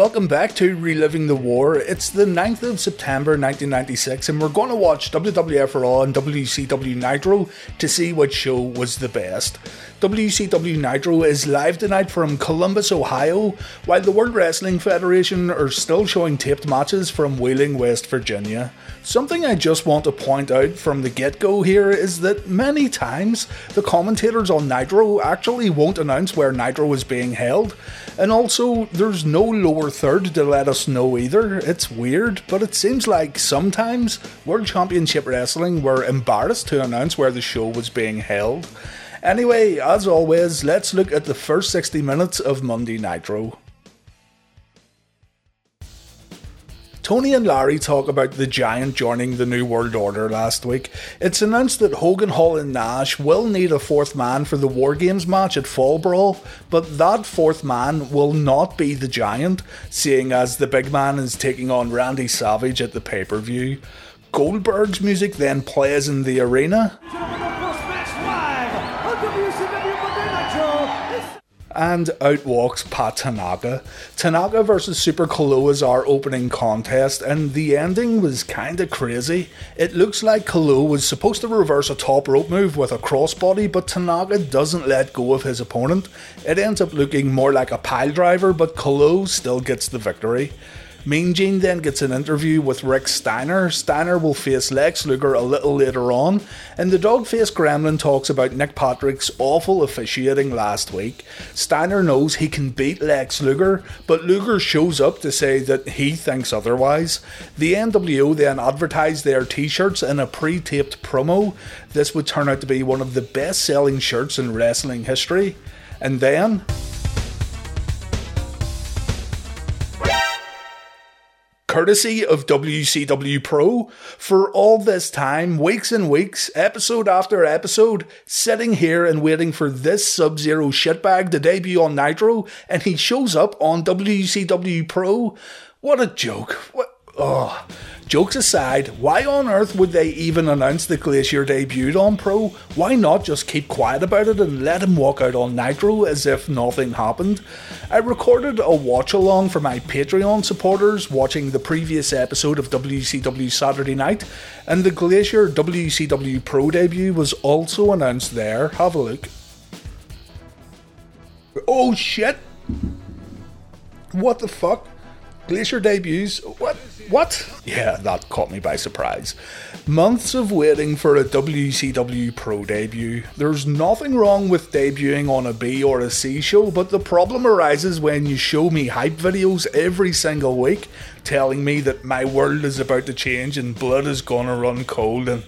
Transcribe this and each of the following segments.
Welcome back to Reliving the War. It's the 9th of September 1996, and we're going to watch WWF Raw and WCW Nitro to see which show was the best. WCW Nitro is live tonight from Columbus, Ohio, while the World Wrestling Federation are still showing taped matches from Wheeling, West Virginia. Something I just want to point out from the get go here is that many times the commentators on Nitro actually won't announce where Nitro is being held, and also there's no lower third to let us know either. It's weird, but it seems like sometimes World Championship Wrestling were embarrassed to announce where the show was being held. Anyway, as always, let's look at the first 60 minutes of Monday Nitro. Tony and Larry talk about the Giant joining the New World Order last week. It's announced that Hogan, Hall, and Nash will need a fourth man for the War Games match at Fall Brawl, but that fourth man will not be the Giant, seeing as the big man is taking on Randy Savage at the pay per view. Goldberg's music then plays in the arena. And out walks Pat Tanaka. Tanaka versus Super Calo is our opening contest, and the ending was kinda crazy. It looks like Calo was supposed to reverse a top rope move with a crossbody, but Tanaka doesn't let go of his opponent. It ends up looking more like a pile driver, but Calo still gets the victory. Mean Gene then gets an interview with Rick Steiner. Steiner will face Lex Luger a little later on, and the dog faced gremlin talks about Nick Patrick's awful officiating last week. Steiner knows he can beat Lex Luger, but Luger shows up to say that he thinks otherwise. The NWO then advertised their t shirts in a pre taped promo. This would turn out to be one of the best selling shirts in wrestling history. And then. Courtesy of WCW Pro, for all this time, weeks and weeks, episode after episode, sitting here and waiting for this Sub Zero shitbag to debut on Nitro, and he shows up on WCW Pro. What a joke. What? Oh. Jokes aside, why on earth would they even announce that Glacier debuted on Pro? Why not just keep quiet about it and let him walk out on Nitro as if nothing happened? I recorded a watch along for my Patreon supporters watching the previous episode of WCW Saturday Night, and the Glacier WCW Pro debut was also announced there. Have a look. Oh shit! What the fuck? Glacier debuts. What? What? Yeah, that caught me by surprise. Months of waiting for a WCW Pro debut. There's nothing wrong with debuting on a B or a C show, but the problem arises when you show me hype videos every single week telling me that my world is about to change and blood is gonna run cold and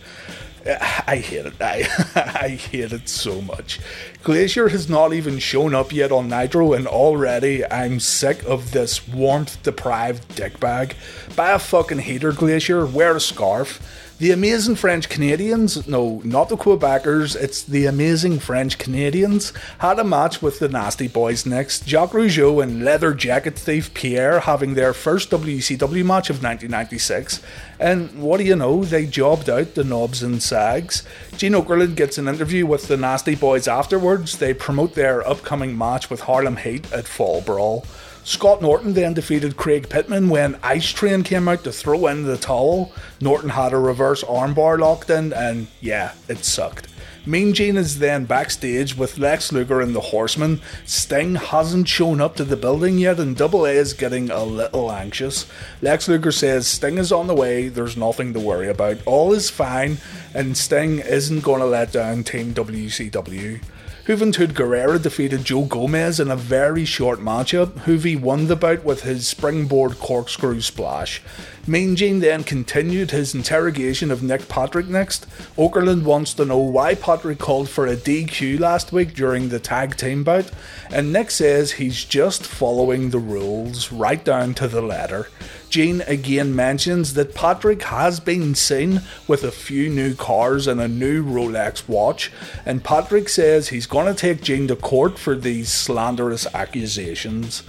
I hate it. I, I hate it so much. Glacier has not even shown up yet on Nitro, and already I'm sick of this warmth deprived dickbag. Buy a fucking heater, Glacier, wear a scarf. The amazing French Canadians, no, not the Quebecers, it's the amazing French Canadians, had a match with the Nasty Boys next. Jacques Rougeau and leather jacket thief Pierre having their first WCW match of 1996. And what do you know, they jobbed out the Knobbs and Sags. Gene Okerlund gets an interview with the Nasty Boys afterwards. They promote their upcoming match with Harlem Heat at Fall Brawl. Scott Norton then defeated Craig Pittman when Ice Train came out to throw in the towel. Norton had a reverse armbar locked in, and yeah, it sucked. Mean Gene is then backstage with Lex Luger and the Horsemen. Sting hasn't shown up to the building yet, and Double A is getting a little anxious. Lex Luger says Sting is on the way, there's nothing to worry about, all is fine, and Sting isn't going to let down Team WCW. Juventud Guerrera defeated Joe Gomez in a very short matchup. Juvi won the bout with his springboard corkscrew splash. Gene then continued his interrogation of Nick Patrick next. Okerlund wants to know why Patrick called for a DQ last week during the tag team bout, and Nick says he's just following the rules right down to the letter. Gene again mentions that Patrick has been seen with a few new cars and a new Rolex watch, and Patrick says he's going to take Gene to court for these slanderous accusations.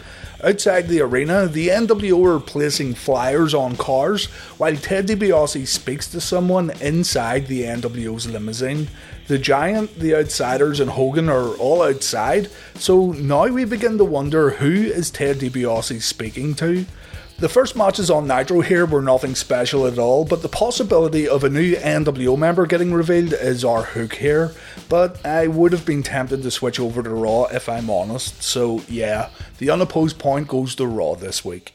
Outside the arena, the NWO are placing flyers on cars while Ted DiBiase speaks to someone inside the NWO's limousine. The Giant, the Outsiders, and Hogan are all outside, so now we begin to wonder who is Ted DiBiase speaking to. The first matches on Nitro here were nothing special at all, but the possibility of a new NWO member getting revealed is our hook here. But I would have been tempted to switch over to Raw if I'm honest, so yeah, the unopposed point goes to Raw this week.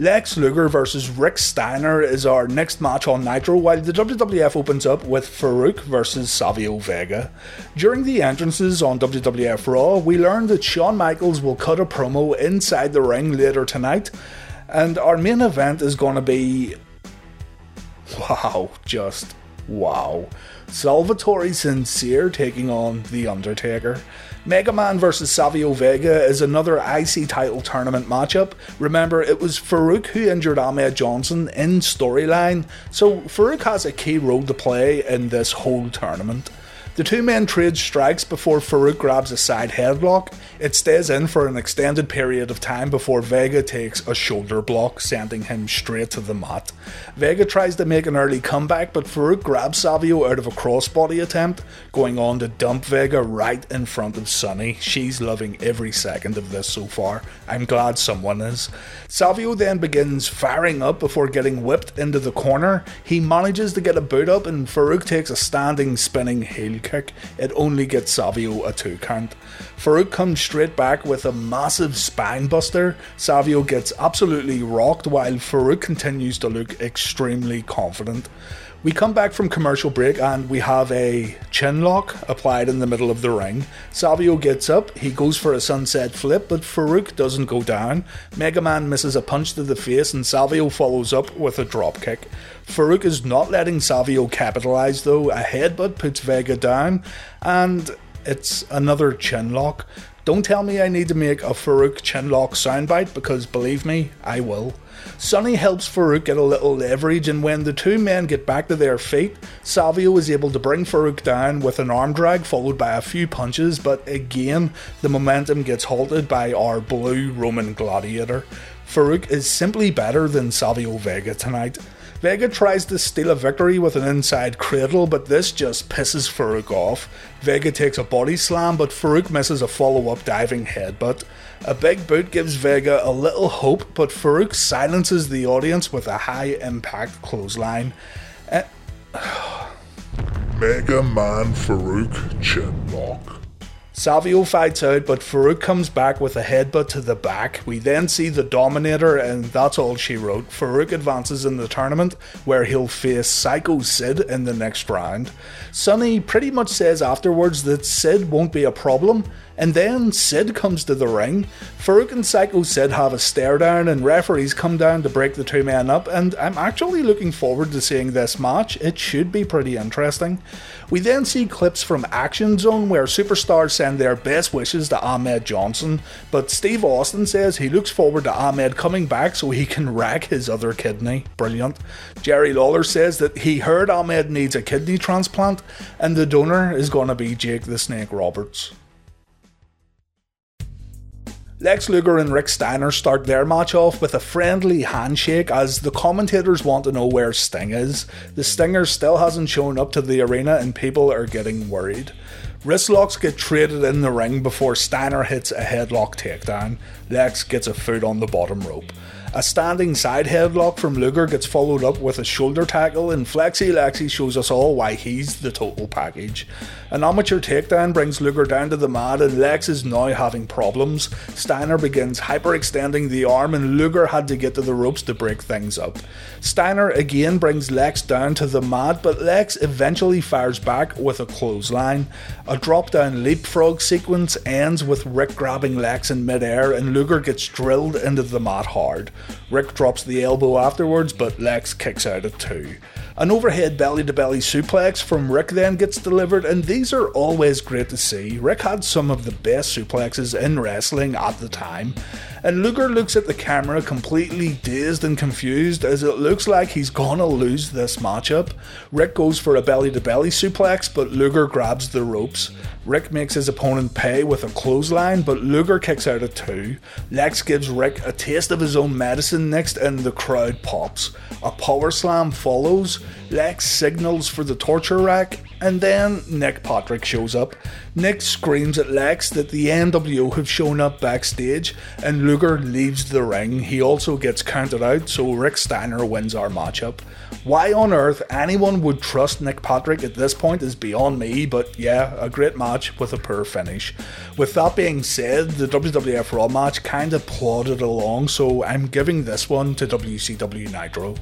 Lex Luger versus Rick Steiner is our next match on Nitro, while the WWF opens up with Farouk versus Savio Vega. During the entrances on WWF Raw, we learn that Shawn Michaels will cut a promo inside the ring later tonight, and our main event is going to be. Wow, just wow. Salvatore Sincere taking on The Undertaker. Mega Man vs Savio Vega is another IC title tournament matchup. Remember, it was Farouk who injured Ahmed Johnson in storyline, so Farouk has a key role to play in this whole tournament. The two men trade strikes before Farouk grabs a side headlock. It stays in for an extended period of time before Vega takes a shoulder block, sending him straight to the mat. Vega tries to make an early comeback, but Farouk grabs Savio out of a crossbody attempt, going on to dump Vega right in front of Sunny. She's loving every second of this so far. I'm glad someone is. Savio then begins firing up before getting whipped into the corner. He manages to get a boot up, and Farouk takes a standing spinning heel kick, it only gets Savio a two count. Farouk comes straight back with a massive spine buster. Savio gets absolutely rocked while Farouk continues to look extremely confident. We come back from commercial break and we have a chin lock applied in the middle of the ring. Savio gets up, he goes for a sunset flip, but Farouk doesn't go down. Mega Man misses a punch to the face and Savio follows up with a dropkick. Farouk is not letting Savio capitalise though, a headbutt puts Vega down, and it's another chin lock. Don't tell me I need to make a Farouk chinlock soundbite because believe me, I will. Sunny helps Farouk get a little leverage, and when the two men get back to their feet, Savio is able to bring Farouk down with an arm drag followed by a few punches, but again, the momentum gets halted by our blue Roman gladiator. Farouk is simply better than Savio Vega tonight. Vega tries to steal a victory with an inside cradle, but this just pisses Farouk off. Vega takes a body slam, but Farouk misses a follow up diving headbutt. A big boot gives Vega a little hope, but Farouk silences the audience with a high impact clothesline. Uh, Mega Man Farouk Chinlock. Savio fights out, but Farouk comes back with a headbutt to the back. We then see the Dominator, and that's all she wrote. Farouk advances in the tournament, where he'll face Psycho Sid in the next round. Sunny pretty much says afterwards that Sid won't be a problem, and then Sid comes to the ring. Farouk and Psycho Sid have a stare down, and referees come down to break the two men up. And I'm actually looking forward to seeing this match. It should be pretty interesting. We then see clips from Action Zone where superstars send their best wishes to Ahmed Johnson, but Steve Austin says he looks forward to Ahmed coming back so he can rack his other kidney. Brilliant. Jerry Lawler says that he heard Ahmed needs a kidney transplant, and the donor is going to be Jake the Snake Roberts. Lex Luger and Rick Steiner start their match off with a friendly handshake as the commentators want to know where Sting is. The Stinger still hasn't shown up to the arena and people are getting worried. Wristlocks get traded in the ring before Steiner hits a headlock takedown. Lex gets a foot on the bottom rope. A standing side headlock from Luger gets followed up with a shoulder tackle, and Flexi Lexi shows us all why he's the total package. An amateur takedown brings Luger down to the mat, and Lex is now having problems. Steiner begins hyperextending the arm, and Luger had to get to the ropes to break things up. Steiner again brings Lex down to the mat, but Lex eventually fires back with a clothesline. A drop down leapfrog sequence ends with Rick grabbing Lex in midair, and Luger gets drilled into the mat hard. Rick drops the elbow afterwards, but Lex kicks out at two. An overhead belly to belly suplex from Rick then gets delivered, and these are always great to see. Rick had some of the best suplexes in wrestling at the time. and Luger looks at the camera completely dazed and confused as it looks like he's gonna lose this matchup. Rick goes for a belly to belly suplex, but Luger grabs the ropes. Rick makes his opponent pay with a clothesline, but Luger kicks out at two. Lex gives Rick a taste of his own medicine next, and the crowd pops. A power slam follows. Lex signals for the torture rack, and then Nick Patrick shows up. Nick screams at Lex that the NWO have shown up backstage, and Luger leaves the ring. He also gets counted out, so Rick Steiner wins our matchup. Why on earth anyone would trust Nick Patrick at this point is beyond me, but yeah, a great match with a poor finish. With that being said, the WWF Raw match kinda plodded along, so I'm giving this one to WCW Nitro.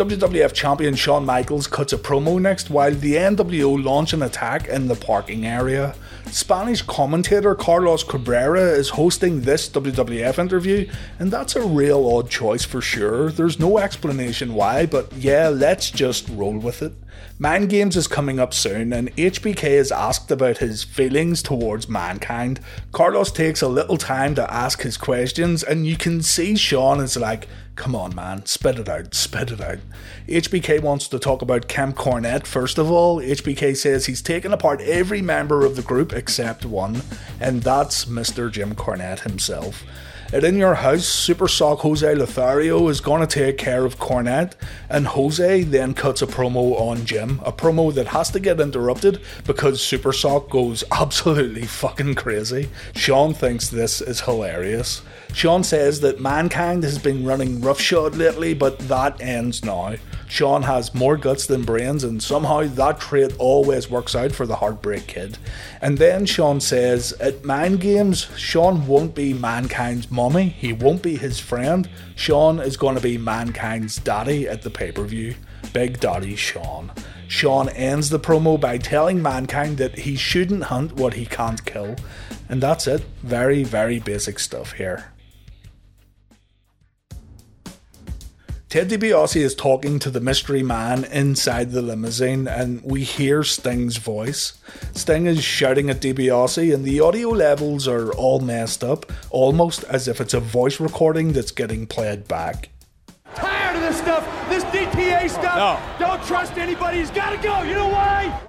WWF champion Shawn Michaels cuts a promo next while the NWO launch an attack in the parking area. Spanish commentator Carlos Cabrera is hosting this WWF interview, and that's a real odd choice for sure. There's no explanation why, but yeah, let's just roll with it. Mind Games is coming up soon, and HBK is asked about his feelings towards mankind. Carlos takes a little time to ask his questions, and you can see Shawn is like, Come on, man, spit it out, spit it out. HBK wants to talk about Camp Cornette first of all. HBK says he's taken apart every member of the group except one, and that's Mr. Jim Cornette himself. At In Your House, Super Sock Jose Lothario is going to take care of Cornette, and Jose then cuts a promo on Jim, a promo that has to get interrupted because Super Sock goes absolutely fucking crazy. Shawn thinks this is hilarious. Shawn says that mankind has been running roughshod lately, but that ends now. Shawn has more guts than brains, and somehow that trait always works out for the Heartbreak Kid. And then Shawn says, At Mind Games, Shawn won't be mankind's mommy, he won't be his friend. Shawn is going to be mankind's daddy at the pay per view. Big Daddy Shawn. Shawn ends the promo by telling mankind that he shouldn't hunt what he can't kill. And that's it. Very, very basic stuff here. Ted DiBiase is talking to the mystery man inside the limousine, and we hear Sting's voice. Sting is shouting at DiBiase, and the audio levels are all messed up, almost as if it's a voice recording that's getting played back. Tired of this stuff, this DTA stuff. No. Don't trust anybody. He's got to go. You know why?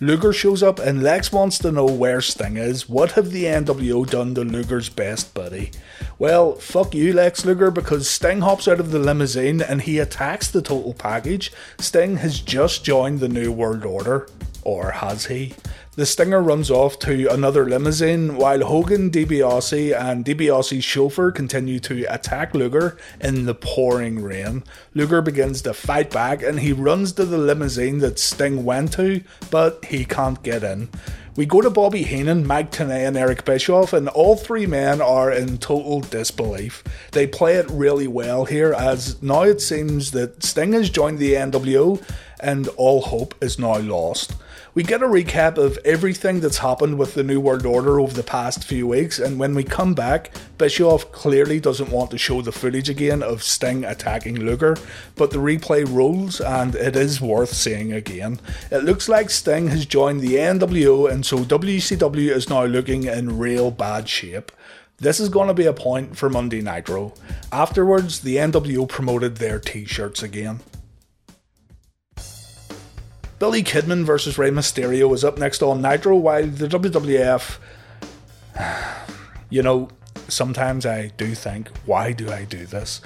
Luger shows up and Lex wants to know where Sting is. What have the NWO done to Luger's best buddy? Well, fuck you, Lex Luger, because Sting hops out of the limousine and he attacks the total package. Sting has just joined the New World Order. Or has he? The Stinger runs off to another limousine while Hogan, DiBiase, and DiBiase's chauffeur continue to attack Luger in the pouring rain. Luger begins to fight back and he runs to the limousine that Sting went to, but he can't get in. We go to Bobby Heenan, Mike Tenay, and Eric Bischoff, and all three men are in total disbelief. They play it really well here, as now it seems that Sting has joined the NWO and all hope is now lost. We get a recap of everything that's happened with the New World Order over the past few weeks, and when we come back, Bischoff clearly doesn't want to show the footage again of Sting attacking Luger, but the replay rolls and it is worth seeing again. It looks like Sting has joined the NWO, and so WCW is now looking in real bad shape. This is going to be a point for Monday Nitro. Afterwards, the NWO promoted their t shirts again. Billy Kidman versus Rey Mysterio is up next on Nitro, while the WWF. You know, sometimes I do think, why do I do this?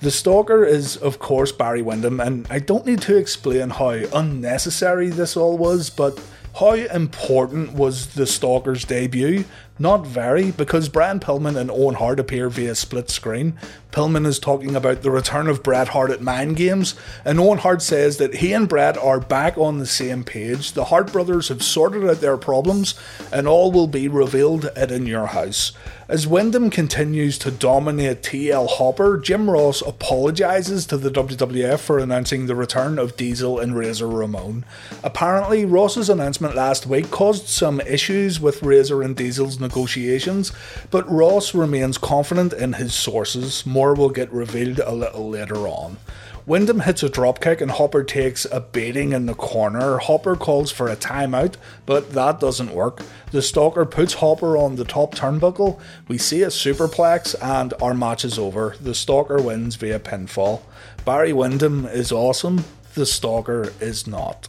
The Stalker is, of course, Barry Windham, and I don't need to explain how unnecessary this all was, but how important was the Stalker's debut? Not very, because Brian Pillman and Owen Hart appear via split screen. Pillman is talking about the return of Bret Hart at Mind Games, and Owen Hart says that he and Bret are back on the same page. The Hart brothers have sorted out their problems, and all will be revealed at In Your House. As Windham continues to dominate TL Hopper, Jim Ross apologises to the WWF for announcing the return of Diesel and Razor Ramon. Apparently, Ross's announcement last week caused some issues with Razor and Diesel's negotiations, but Ross remains confident in his sources. More will get revealed a little later on. Windham hits a dropkick and Hopper takes a beating in the corner. Hopper calls for a timeout, but that doesn't work. The Stalker puts Hopper on the top turnbuckle. We see a superplex and our match is over. The Stalker wins via pinfall. Barry Windham is awesome. The Stalker is not.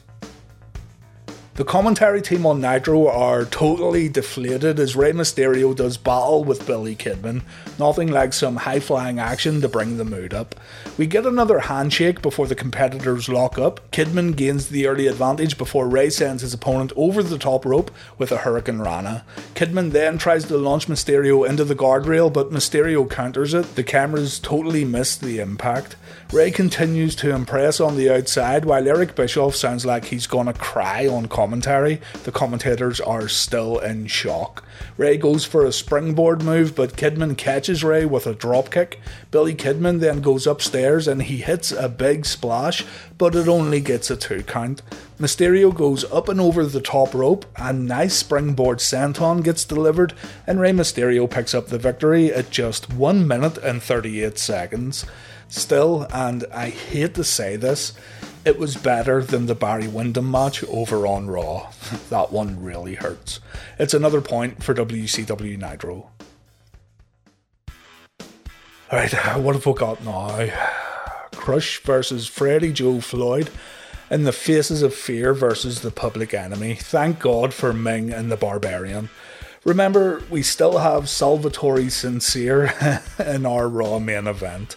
The commentary team on Nitro are totally deflated as Rey Mysterio does battle with Billy Kidman, nothing like some high flying action to bring the mood up. We get another handshake before the competitors lock up. Kidman gains the early advantage before Rey sends his opponent over the top rope with a hurricanrana. Kidman then tries to launch Mysterio into the guardrail, but Mysterio counters it. The cameras totally miss the impact. Rey continues to impress on the outside while Eric Bischoff sounds like he's gonna cry on commentary. Commentary, the commentators are still in shock. Rey goes for a springboard move, but Kidman catches Rey with a dropkick. Billy Kidman then goes upstairs and he hits a big splash, but it only gets a two count. Mysterio goes up and over the top rope, a nice springboard senton gets delivered, and Rey Mysterio picks up the victory at just 1 minute and 38 seconds. Still, and I hate to say this, it was better than the Barry Windham match over on Raw. that one really hurts. It's another point for WCW Nitro. Alright, what have we got now? Crush versus Freddie Joe Floyd and the Faces of Fear versus the Public Enemy. Thank God for Meng and the Barbarian. Remember, we still have Salvatore Sincere in our Raw main event.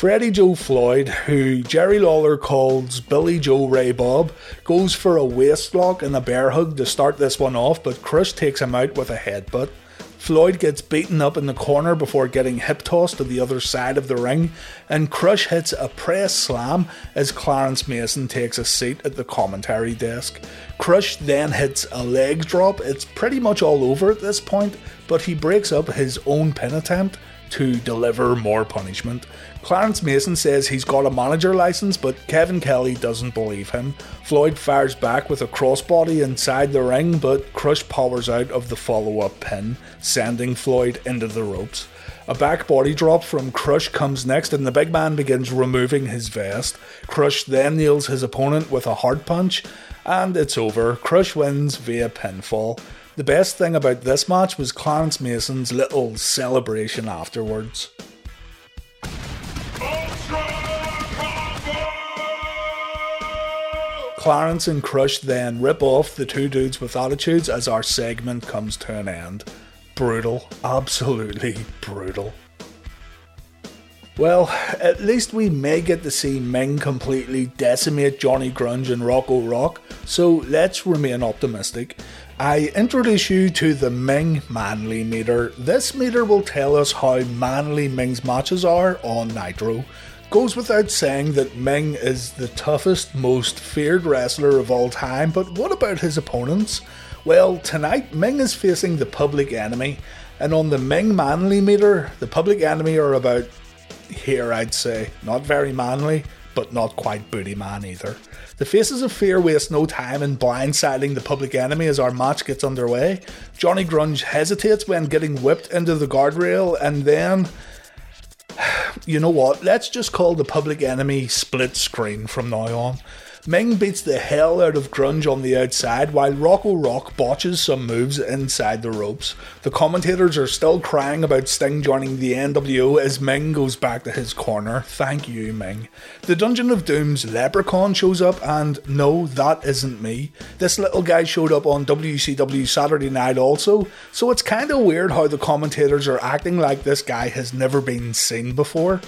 Freddie Joe Floyd, who Jerry Lawler calls Billy Joe Ray Bob, goes for a waist lock and a bear hug to start this one off, but Crush takes him out with a headbutt. Floyd gets beaten up in the corner before getting hip tossed to the other side of the ring, and Crush hits a press slam as Clarence Mason takes a seat at the commentary desk. Crush then hits a leg drop. It's pretty much all over at this point, but he breaks up his own pin attempt to deliver more punishment. Clarence Mason says he's got a manager license, but Kevin Kelly doesn't believe him. Floyd fires back with a crossbody inside the ring, but Crush powers out of the follow up pin, sending Floyd into the ropes. A back body drop from Crush comes next, and the big man begins removing his vest. Crush then nails his opponent with a hard punch, and it's over. Crush wins via pinfall. The best thing about this match was Clarence Mason's little celebration afterwards. Clarence and Crush then rip off the two dudes with attitudes as our segment comes to an end. Brutal, absolutely brutal. Well, at least we may get to see Meng completely decimate Johnny Grunge and Rocco Rock, so let's remain optimistic. I introduce you to the Meng Manly meter. This meter will tell us how manly Meng's matches are on Nitro. Goes without saying that Meng is the toughest, most feared wrestler of all time, but what about his opponents? Well, tonight Meng is facing the public enemy, and on the Meng Manly meter, the public enemy are about here, I'd say. Not very manly, but not quite booty man either. The Faces of Fear waste no time in blindsiding the public enemy as our match gets underway. Johnny Grunge hesitates when getting whipped into the guardrail, and then you know what? Let's just call the public enemy split screen from now on. Meng beats the hell out of Grunge on the outside while Rocco Rock botches some moves inside the ropes. The commentators are still crying about Sting joining the NWO as Meng goes back to his corner. Thank you, Meng. The Dungeon of Doom's Leprechaun shows up, and no, that isn't me. This little guy showed up on WCW Saturday night also, so it's kinda weird how the commentators are acting like this guy has never been seen before.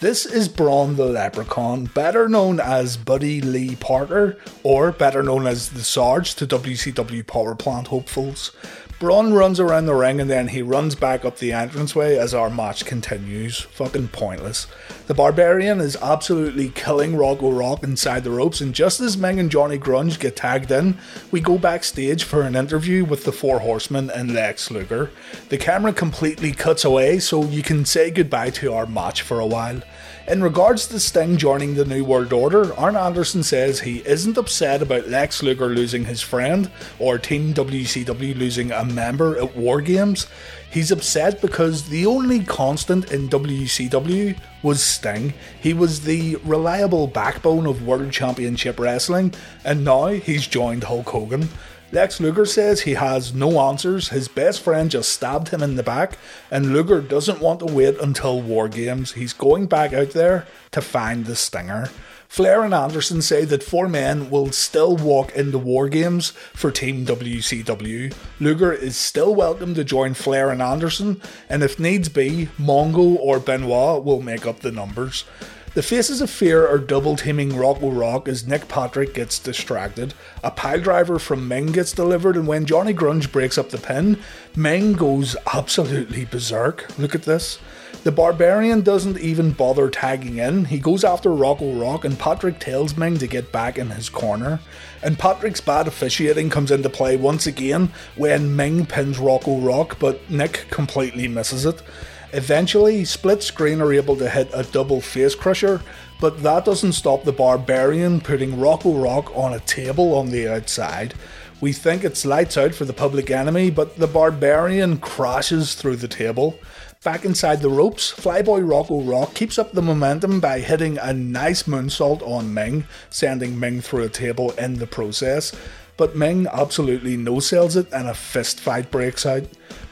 This is Braun the Leprechaun, better known as Buddy Lee Parker, or better known as the Sarge to WCW Power Plant hopefuls. Braun runs around the ring and then he runs back up the entranceway as our match continues. Fucking pointless. The Barbarian is absolutely killing Rocco Rock inside the ropes, and just as Meng and Johnny Grunge get tagged in, we go backstage for an interview with the Four Horsemen and Lex Luger. The camera completely cuts away so you can say goodbye to our match for a while. In regards to Sting joining the New World Order, Arn Anderson says he isn't upset about Lex Luger losing his friend or Team WCW losing a member at War Games. He's upset because the only constant in WCW was Sting. He was the reliable backbone of World Championship Wrestling, and now he's joined Hulk Hogan. Lex Luger says he has no answers. His best friend just stabbed him in the back, and Luger doesn't want to wait until War Games. He's going back out there to find the Stinger. Flair and Anderson say that four men will still walk into War Games for Team WCW. Luger is still welcome to join Flair and Anderson, and if needs be, Mongo or Benoit will make up the numbers. The Faces of Fear are double teaming Rocco Rock as Nick Patrick gets distracted. A pile driver from Meng gets delivered, and when Johnny Grunge breaks up the pin, Meng goes absolutely berserk. Look at this. The Barbarian doesn't even bother tagging in. He goes after Rocco Rock, and Patrick tells Meng to get back in his corner. And Patrick's bad officiating comes into play once again when Meng pins Rocco Rock, but Nick completely misses it. Eventually, Split Screen are able to hit a double face crusher, but that doesn't stop the Barbarian putting Rocco Rock on a table on the outside. We think it's lights out for the public enemy, but the Barbarian crashes through the table. Back inside the ropes, Flyboy Rocco Rock keeps up the momentum by hitting a nice moonsault on Meng, sending Meng through a table in the process but Meng absolutely no sells it and a fist fight breaks out.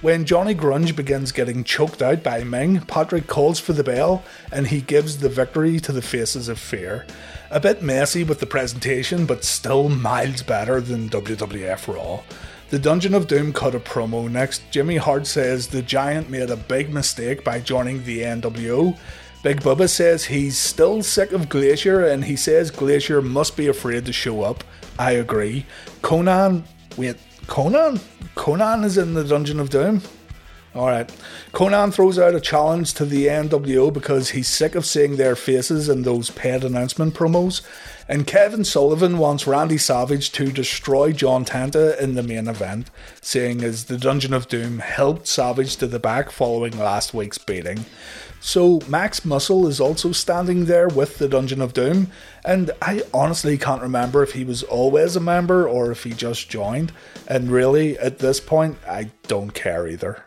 When Johnny Grunge begins getting choked out by Meng, Patrick calls for the bell and he gives the victory to the Faces of Fear. A bit messy with the presentation, but still miles better than WWF Raw. The Dungeon of Doom cut a promo next. Jimmy Hart says the Giant made a big mistake by joining the NWO. Big Bubba says he's still sick of Glacier and he says Glacier must be afraid to show up. I agree. Konnan, wait, Konnan? Conan is in the Dungeon of Doom? Alright. Konnan throws out a challenge to the NWO because he's sick of seeing their faces in those paid announcement promos. And Kevin Sullivan wants Randy Savage to destroy John Tenta in the main event, saying as the Dungeon of Doom helped Savage to the back following last week's beating. So Max Muscle is also standing there with the Dungeon of Doom, and I honestly can't remember if he was always a member or if he just joined. And really, at this point, I don't care either.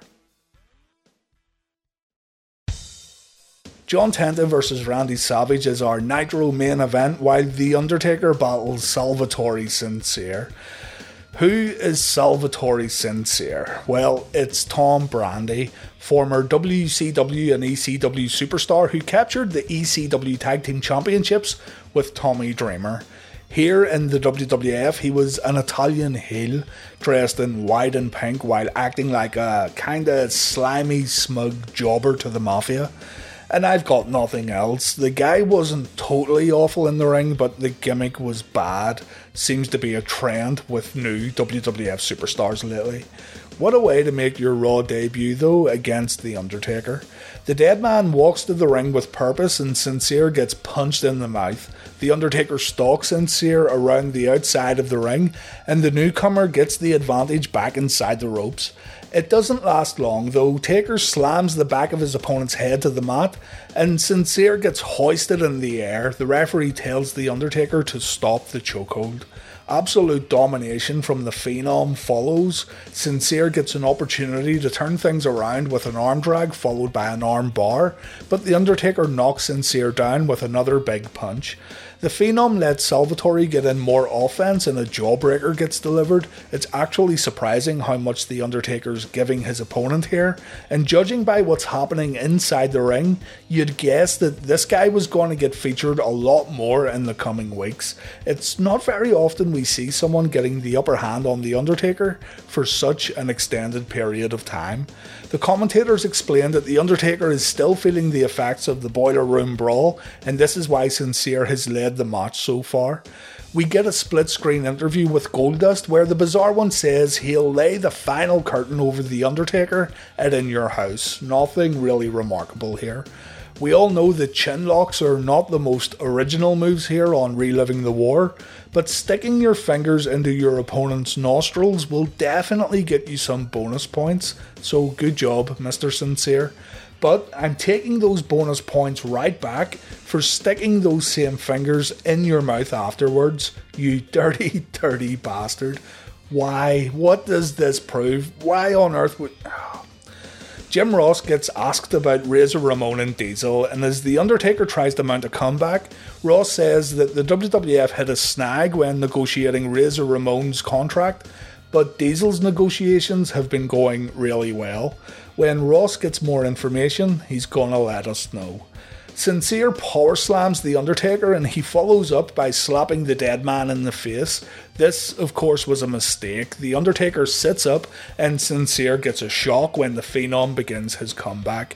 John Tenta versus Randy Savage is our Nitro main event, while The Undertaker battles Salvatore Sincere. Who is Salvatore Sincere? Well, it's Tom Brandi, former WCW and ECW superstar who captured the ECW Tag Team Championships with Tommy Dreamer. Here in the WWF, he was an Italian heel, dressed in white and pink while acting like a kinda slimy, smug jobber to the mafia and I've got nothing else. The guy wasn't totally awful in the ring, but the gimmick was bad. Seems to be a trend with new WWF superstars lately. What a way to make your Raw debut, though, against The Undertaker. The dead man walks to the ring with purpose, and Sincere gets punched in the mouth. The Undertaker stalks Sincere around the outside of the ring, and the newcomer gets the advantage back inside the ropes. It doesn't last long though. Taker slams the back of his opponent's head to the mat, and Sincere gets hoisted in the air. The referee tells The Undertaker to stop the chokehold. Absolute domination from the Phenom follows. Sincere gets an opportunity to turn things around with an arm drag followed by an arm bar, but The Undertaker knocks Sincere down with another big punch. The Phenom lets Salvatore get in more offense and a jawbreaker gets delivered. It's actually surprising how much The Undertaker's giving his opponent here, and judging by what's happening inside the ring, you'd guess that this guy was going to get featured a lot more in the coming weeks. It's not very often we see someone getting the upper hand on The Undertaker for such an extended period of time. The commentators explained that The Undertaker is still feeling the effects of the Boiler Room Brawl, and this is why Sincere has led the match so far. We get a split screen interview with Goldust where the bizarre one says he'll lay the final curtain over The Undertaker at In Your House. Nothing really remarkable here. We all know that chin locks are not the most original moves here on Reliving the War, but sticking your fingers into your opponent's nostrils will definitely get you some bonus points, so good job, Mr. Sincere. But I'm taking those bonus points right back for sticking those same fingers in your mouth afterwards, you dirty, dirty bastard. Why? What does this prove? Why on earth would. Jim Ross gets asked about Razor Ramon and Diesel, and as The Undertaker tries to mount a comeback, Ross says that the WWF hit a snag when negotiating Razor Ramon's contract, but Diesel's negotiations have been going really well. When Ross gets more information, he's gonna let us know. Sincere power slams The Undertaker and he follows up by slapping the dead man in the face. This, of course, was a mistake. The Undertaker sits up and Sincere gets a shock when the Phenom begins his comeback.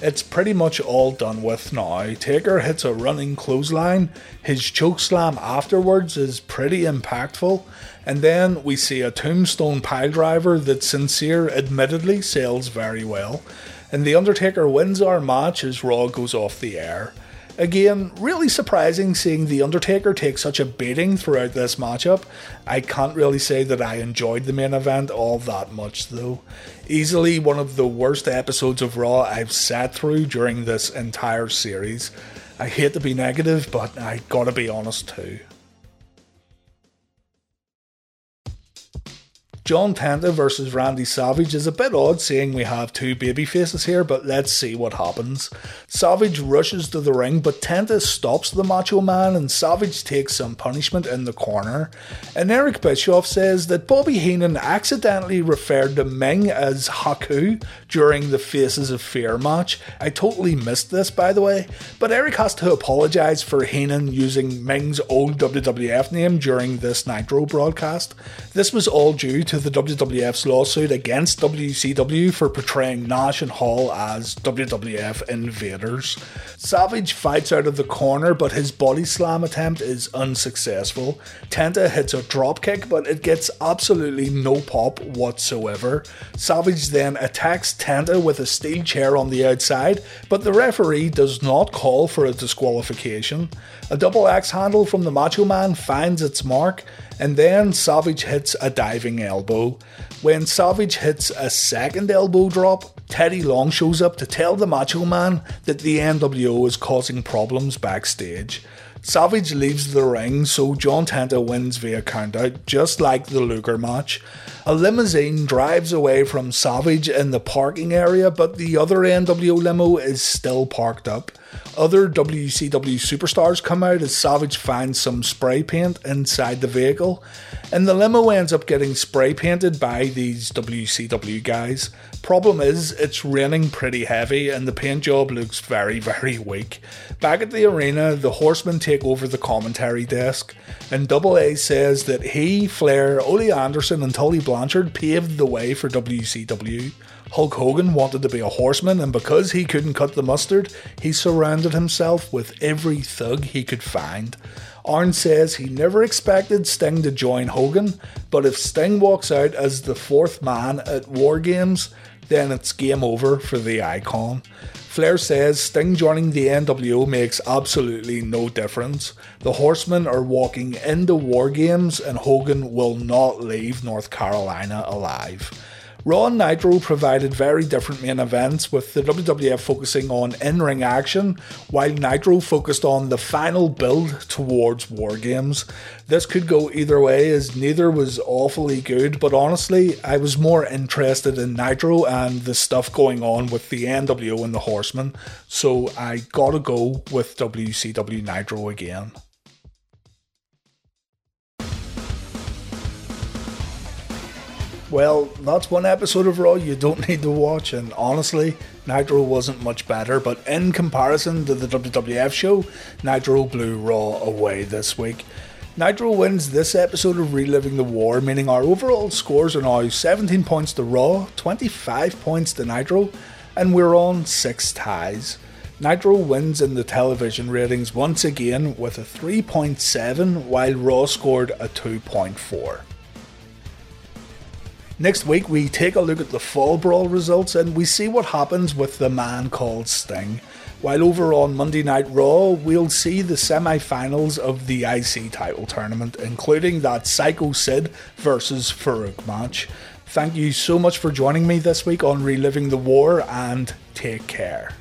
It's pretty much all done with now. Taker hits a running clothesline. His chokeslam afterwards is pretty impactful. And then we see a tombstone piledriver that Sincere admittedly sells very well and The Undertaker wins our match as Raw goes off the air. Again, really surprising seeing The Undertaker take such a beating throughout this matchup. I can't really say that I enjoyed the main event all that much though. Easily one of the worst episodes of Raw I've sat through during this entire series. I hate to be negative, but I gotta be honest too. John Tenta versus Randy Savage is a bit odd seeing we have two baby faces here, but let's see what happens. Savage rushes to the ring, but Tenta stops the Macho Man and Savage takes some punishment in the corner. And Eric Bischoff says that Bobby Heenan accidentally referred to Meng as Haku during the Faces of Fear match. I totally missed this, by the way, but Eric has to apologise for Heenan using Meng's old WWF name during this Nitro broadcast. This was all due to the WWF's lawsuit against WCW for portraying Nash and Hall as WWF invaders. Savage fights out of the corner, but his body slam attempt is unsuccessful. Tenta hits a dropkick, but it gets absolutely no pop whatsoever. Savage then attacks Tenta with a steel chair on the outside, but the referee does not call for a disqualification. A double axe handle from the Macho Man finds its mark, and then Savage hits a diving elbow. When Savage hits a second elbow drop, Teddy Long shows up to tell the Macho Man that the NWO is causing problems backstage. Savage leaves the ring, so John Tenta wins via countout, just like the Luger match. A limousine drives away from Savage in the parking area, but the other NWO limo is still parked up. Other WCW superstars come out as Savage finds some spray paint inside the vehicle, and the limo ends up getting spray painted by these WCW guys. Problem is, it's raining pretty heavy, and the paint job looks very, very weak. Back at the arena, the horsemen take over the commentary desk, and Double A says that he, Flair, Ole Anderson, and Tully Blanchard paved the way for WCW. Hulk Hogan wanted to be a horseman, and because he couldn't cut the mustard, he surrounded himself with every thug he could find. Arn says he never expected Sting to join Hogan, but if Sting walks out as the fourth man at War Games, then it's game over for the icon. Flair says Sting joining the NWO makes absolutely no difference. The Horsemen are walking into War Games, and Hogan will not leave North Carolina alive. Raw and Nitro provided very different main events, with the WWF focusing on in ring action, while Nitro focused on the final build towards War Games. This could go either way, as neither was awfully good, but honestly, I was more interested in Nitro and the stuff going on with the NWO and the Horsemen, so I gotta go with WCW Nitro again. Well, that's one episode of Raw you don't need to watch, and honestly, Nitro wasn't much better, but in comparison to the WWF show, Nitro blew Raw away this week. Nitro wins this episode of Reliving the War, meaning our overall scores are now 17 points to Raw, 25 points to Nitro, and we're on 6 ties. Nitro wins in the television ratings once again with a 3.7, while Raw scored a 2.4. Next week, we take a look at the Fall Brawl results and we see what happens with the man called Sting. While over on Monday Night Raw, we'll see the semi finals of the IC title tournament, including that Psycho Sid versus Farouk match. Thank you so much for joining me this week on Reliving the War and take care.